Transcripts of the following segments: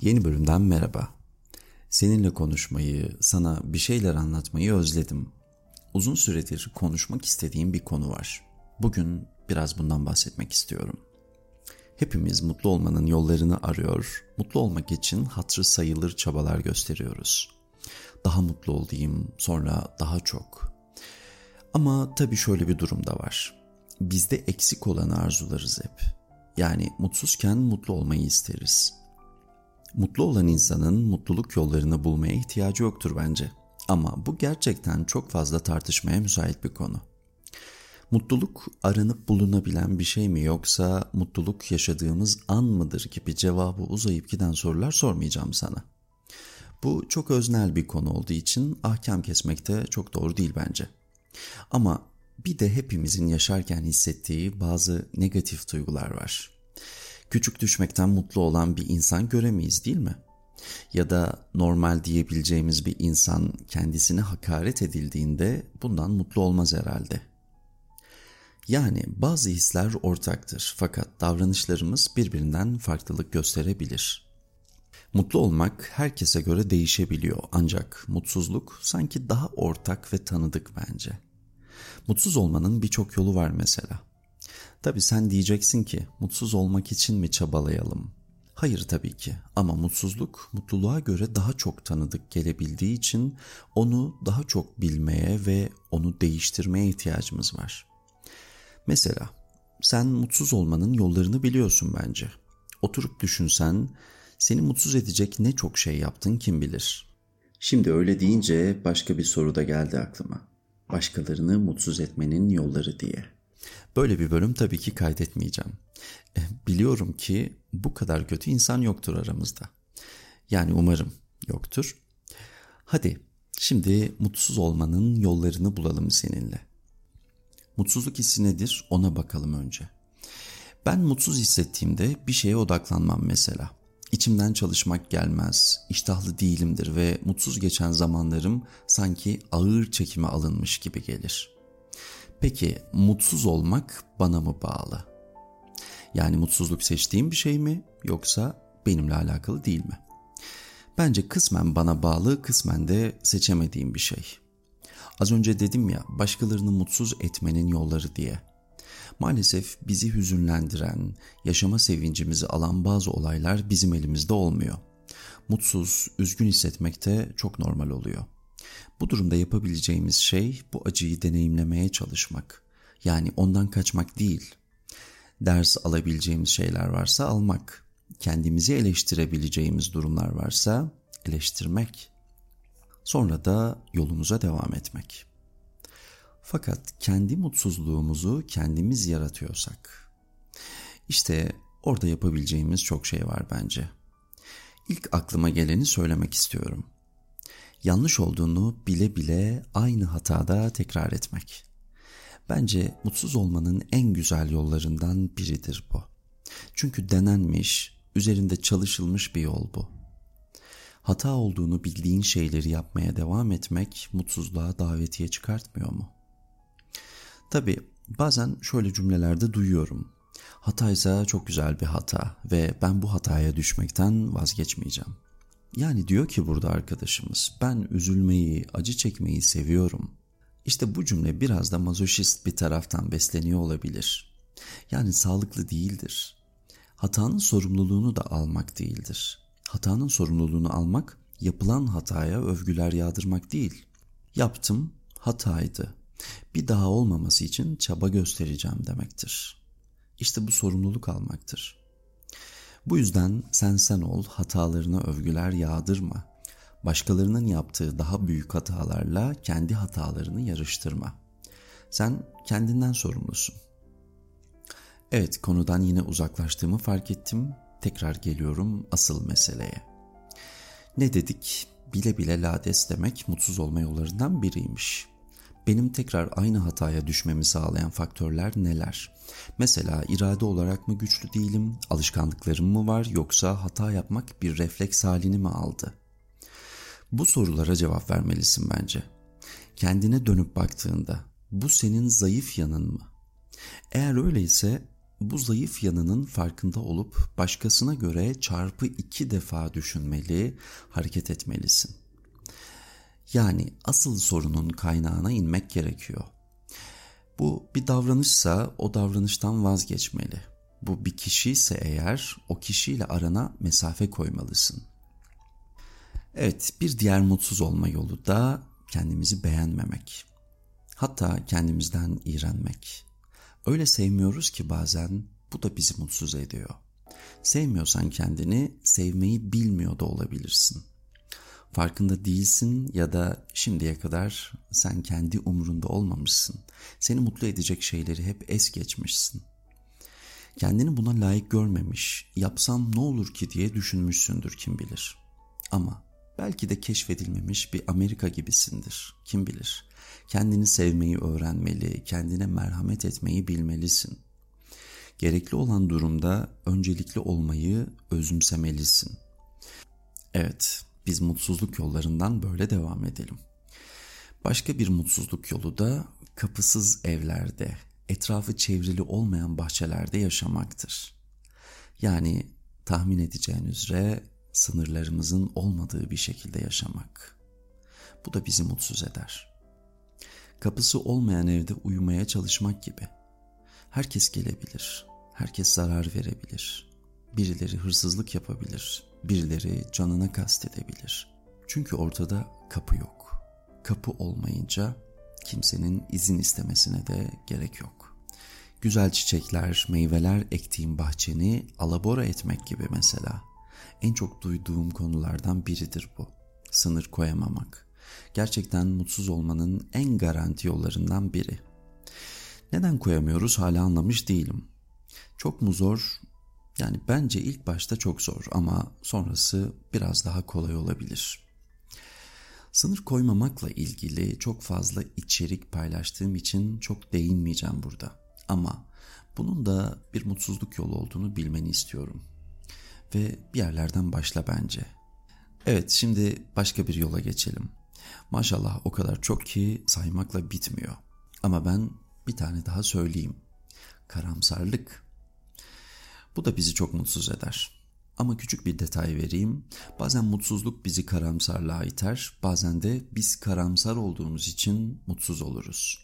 Yeni bölümden merhaba. Seninle konuşmayı, sana bir şeyler anlatmayı özledim. Uzun süredir konuşmak istediğim bir konu var. Bugün biraz bundan bahsetmek istiyorum. Hepimiz mutlu olmanın yollarını arıyor, mutlu olmak için hatırı sayılır çabalar gösteriyoruz. Daha mutlu olayım, sonra daha çok. Ama tabii şöyle bir durum da var. Bizde eksik olanı arzularız hep. Yani mutsuzken mutlu olmayı isteriz. Mutlu olan insanın mutluluk yollarını bulmaya ihtiyacı yoktur bence. Ama bu gerçekten çok fazla tartışmaya müsait bir konu. Mutluluk aranıp bulunabilen bir şey mi yoksa mutluluk yaşadığımız an mıdır gibi cevabı uzayıp giden sorular sormayacağım sana. Bu çok öznel bir konu olduğu için ahkam kesmekte çok doğru değil bence. Ama bir de hepimizin yaşarken hissettiği bazı negatif duygular var küçük düşmekten mutlu olan bir insan göremeyiz değil mi? Ya da normal diyebileceğimiz bir insan kendisine hakaret edildiğinde bundan mutlu olmaz herhalde. Yani bazı hisler ortaktır fakat davranışlarımız birbirinden farklılık gösterebilir. Mutlu olmak herkese göre değişebiliyor ancak mutsuzluk sanki daha ortak ve tanıdık bence. Mutsuz olmanın birçok yolu var mesela. Tabi sen diyeceksin ki mutsuz olmak için mi çabalayalım? Hayır tabii ki ama mutsuzluk mutluluğa göre daha çok tanıdık gelebildiği için onu daha çok bilmeye ve onu değiştirmeye ihtiyacımız var. Mesela sen mutsuz olmanın yollarını biliyorsun bence. Oturup düşünsen seni mutsuz edecek ne çok şey yaptın kim bilir. Şimdi öyle deyince başka bir soru da geldi aklıma. Başkalarını mutsuz etmenin yolları diye. Böyle bir bölüm tabii ki kaydetmeyeceğim. Eh, biliyorum ki bu kadar kötü insan yoktur aramızda. Yani umarım yoktur. Hadi şimdi mutsuz olmanın yollarını bulalım seninle. Mutsuzluk hissi nedir ona bakalım önce. Ben mutsuz hissettiğimde bir şeye odaklanmam mesela. İçimden çalışmak gelmez, iştahlı değilimdir ve mutsuz geçen zamanlarım sanki ağır çekime alınmış gibi gelir. Peki mutsuz olmak bana mı bağlı? Yani mutsuzluk seçtiğim bir şey mi yoksa benimle alakalı değil mi? Bence kısmen bana bağlı, kısmen de seçemediğim bir şey. Az önce dedim ya başkalarını mutsuz etmenin yolları diye. Maalesef bizi hüzünlendiren, yaşama sevincimizi alan bazı olaylar bizim elimizde olmuyor. Mutsuz, üzgün hissetmek de çok normal oluyor. Bu durumda yapabileceğimiz şey bu acıyı deneyimlemeye çalışmak. Yani ondan kaçmak değil. Ders alabileceğimiz şeyler varsa almak. Kendimizi eleştirebileceğimiz durumlar varsa eleştirmek. Sonra da yolumuza devam etmek. Fakat kendi mutsuzluğumuzu kendimiz yaratıyorsak, işte orada yapabileceğimiz çok şey var bence. İlk aklıma geleni söylemek istiyorum yanlış olduğunu bile bile aynı hatada tekrar etmek. Bence mutsuz olmanın en güzel yollarından biridir bu. Çünkü denenmiş, üzerinde çalışılmış bir yol bu. Hata olduğunu bildiğin şeyleri yapmaya devam etmek mutsuzluğa davetiye çıkartmıyor mu? Tabi bazen şöyle cümlelerde duyuyorum. Hataysa çok güzel bir hata ve ben bu hataya düşmekten vazgeçmeyeceğim. Yani diyor ki burada arkadaşımız ben üzülmeyi, acı çekmeyi seviyorum. İşte bu cümle biraz da mazoşist bir taraftan besleniyor olabilir. Yani sağlıklı değildir. Hatanın sorumluluğunu da almak değildir. Hatanın sorumluluğunu almak yapılan hataya övgüler yağdırmak değil. Yaptım, hataydı. Bir daha olmaması için çaba göstereceğim demektir. İşte bu sorumluluk almaktır. Bu yüzden sen sen ol, hatalarına övgüler yağdırma. Başkalarının yaptığı daha büyük hatalarla kendi hatalarını yarıştırma. Sen kendinden sorumlusun. Evet konudan yine uzaklaştığımı fark ettim. Tekrar geliyorum asıl meseleye. Ne dedik? Bile bile lades demek mutsuz olma yollarından biriymiş benim tekrar aynı hataya düşmemi sağlayan faktörler neler? Mesela irade olarak mı güçlü değilim, alışkanlıklarım mı var yoksa hata yapmak bir refleks halini mi aldı? Bu sorulara cevap vermelisin bence. Kendine dönüp baktığında bu senin zayıf yanın mı? Eğer öyleyse bu zayıf yanının farkında olup başkasına göre çarpı iki defa düşünmeli, hareket etmelisin. Yani asıl sorunun kaynağına inmek gerekiyor. Bu bir davranışsa o davranıştan vazgeçmeli. Bu bir kişi ise eğer o kişiyle arana mesafe koymalısın. Evet, bir diğer mutsuz olma yolu da kendimizi beğenmemek. Hatta kendimizden iğrenmek. Öyle sevmiyoruz ki bazen bu da bizi mutsuz ediyor. Sevmiyorsan kendini sevmeyi bilmiyor da olabilirsin. Farkında değilsin ya da şimdiye kadar sen kendi umurunda olmamışsın. Seni mutlu edecek şeyleri hep es geçmişsin. Kendini buna layık görmemiş, yapsam ne olur ki diye düşünmüşsündür kim bilir. Ama belki de keşfedilmemiş bir Amerika gibisindir, kim bilir. Kendini sevmeyi öğrenmeli, kendine merhamet etmeyi bilmelisin. Gerekli olan durumda öncelikli olmayı özümsemelisin. Evet, biz mutsuzluk yollarından böyle devam edelim. Başka bir mutsuzluk yolu da kapısız evlerde, etrafı çevrili olmayan bahçelerde yaşamaktır. Yani tahmin edeceğin üzere sınırlarımızın olmadığı bir şekilde yaşamak. Bu da bizi mutsuz eder. Kapısı olmayan evde uyumaya çalışmak gibi. Herkes gelebilir, herkes zarar verebilir. Birileri hırsızlık yapabilir, birileri canına kastedebilir. Çünkü ortada kapı yok. Kapı olmayınca kimsenin izin istemesine de gerek yok. Güzel çiçekler, meyveler ektiğim bahçeni alabora etmek gibi mesela. En çok duyduğum konulardan biridir bu. Sınır koyamamak. Gerçekten mutsuz olmanın en garanti yollarından biri. Neden koyamıyoruz hala anlamış değilim. Çok mu zor? Yani bence ilk başta çok zor ama sonrası biraz daha kolay olabilir. Sınır koymamakla ilgili çok fazla içerik paylaştığım için çok değinmeyeceğim burada. Ama bunun da bir mutsuzluk yolu olduğunu bilmeni istiyorum. Ve bir yerlerden başla bence. Evet şimdi başka bir yola geçelim. Maşallah o kadar çok ki saymakla bitmiyor. Ama ben bir tane daha söyleyeyim. Karamsarlık. Bu da bizi çok mutsuz eder. Ama küçük bir detay vereyim. Bazen mutsuzluk bizi karamsarlığa iter, bazen de biz karamsar olduğumuz için mutsuz oluruz.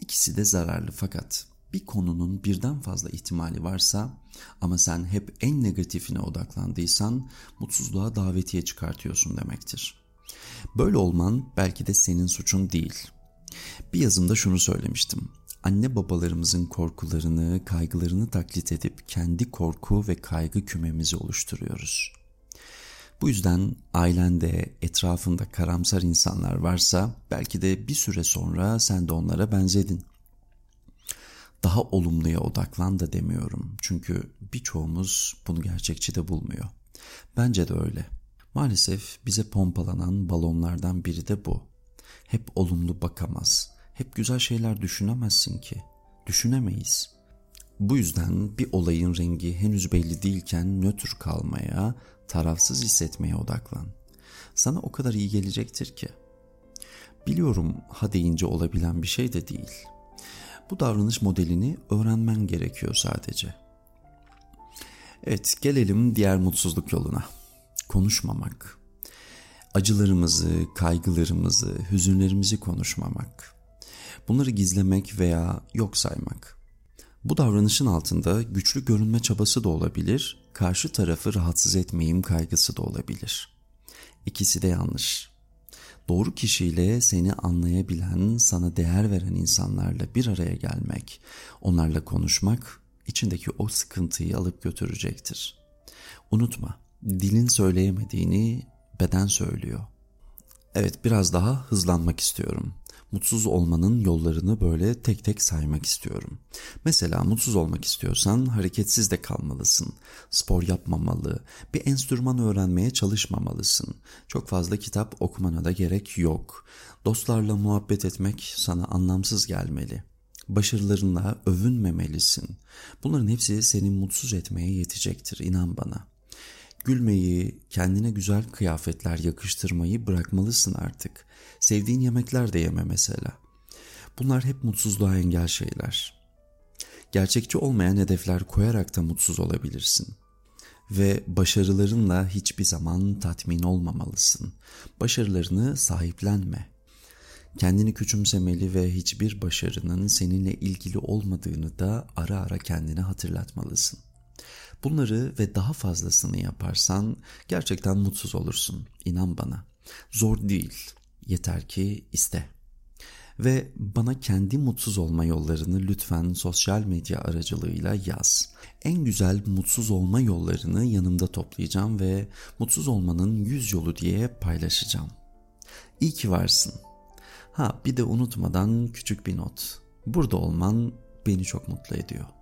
İkisi de zararlı fakat bir konunun birden fazla ihtimali varsa ama sen hep en negatifine odaklandıysan mutsuzluğa davetiye çıkartıyorsun demektir. Böyle olman belki de senin suçun değil. Bir yazımda şunu söylemiştim anne babalarımızın korkularını, kaygılarını taklit edip kendi korku ve kaygı kümemizi oluşturuyoruz. Bu yüzden ailende, etrafında karamsar insanlar varsa belki de bir süre sonra sen de onlara benzedin. Daha olumluya odaklan da demiyorum. Çünkü birçoğumuz bunu gerçekçi de bulmuyor. Bence de öyle. Maalesef bize pompalanan balonlardan biri de bu. Hep olumlu bakamaz hep güzel şeyler düşünemezsin ki. Düşünemeyiz. Bu yüzden bir olayın rengi henüz belli değilken nötr kalmaya, tarafsız hissetmeye odaklan. Sana o kadar iyi gelecektir ki. Biliyorum ha deyince olabilen bir şey de değil. Bu davranış modelini öğrenmen gerekiyor sadece. Evet gelelim diğer mutsuzluk yoluna. Konuşmamak. Acılarımızı, kaygılarımızı, hüzünlerimizi konuşmamak. Bunları gizlemek veya yok saymak. Bu davranışın altında güçlü görünme çabası da olabilir, karşı tarafı rahatsız etmeyeyim kaygısı da olabilir. İkisi de yanlış. Doğru kişiyle seni anlayabilen, sana değer veren insanlarla bir araya gelmek, onlarla konuşmak içindeki o sıkıntıyı alıp götürecektir. Unutma, dilin söyleyemediğini beden söylüyor. Evet biraz daha hızlanmak istiyorum mutsuz olmanın yollarını böyle tek tek saymak istiyorum. Mesela mutsuz olmak istiyorsan hareketsiz de kalmalısın. Spor yapmamalı, bir enstrüman öğrenmeye çalışmamalısın. Çok fazla kitap okumana da gerek yok. Dostlarla muhabbet etmek sana anlamsız gelmeli. Başarılarınla övünmemelisin. Bunların hepsi seni mutsuz etmeye yetecektir inan bana.'' Gülmeyi, kendine güzel kıyafetler yakıştırmayı bırakmalısın artık. Sevdiğin yemekler de yeme mesela. Bunlar hep mutsuzluğa engel şeyler. Gerçekçi olmayan hedefler koyarak da mutsuz olabilirsin. Ve başarılarınla hiçbir zaman tatmin olmamalısın. Başarılarını sahiplenme. Kendini küçümsemeli ve hiçbir başarının seninle ilgili olmadığını da ara ara kendine hatırlatmalısın. Bunları ve daha fazlasını yaparsan gerçekten mutsuz olursun. İnan bana. Zor değil. Yeter ki iste. Ve bana kendi mutsuz olma yollarını lütfen sosyal medya aracılığıyla yaz. En güzel mutsuz olma yollarını yanımda toplayacağım ve mutsuz olmanın yüz yolu diye paylaşacağım. İyi ki varsın. Ha bir de unutmadan küçük bir not. Burada olman beni çok mutlu ediyor.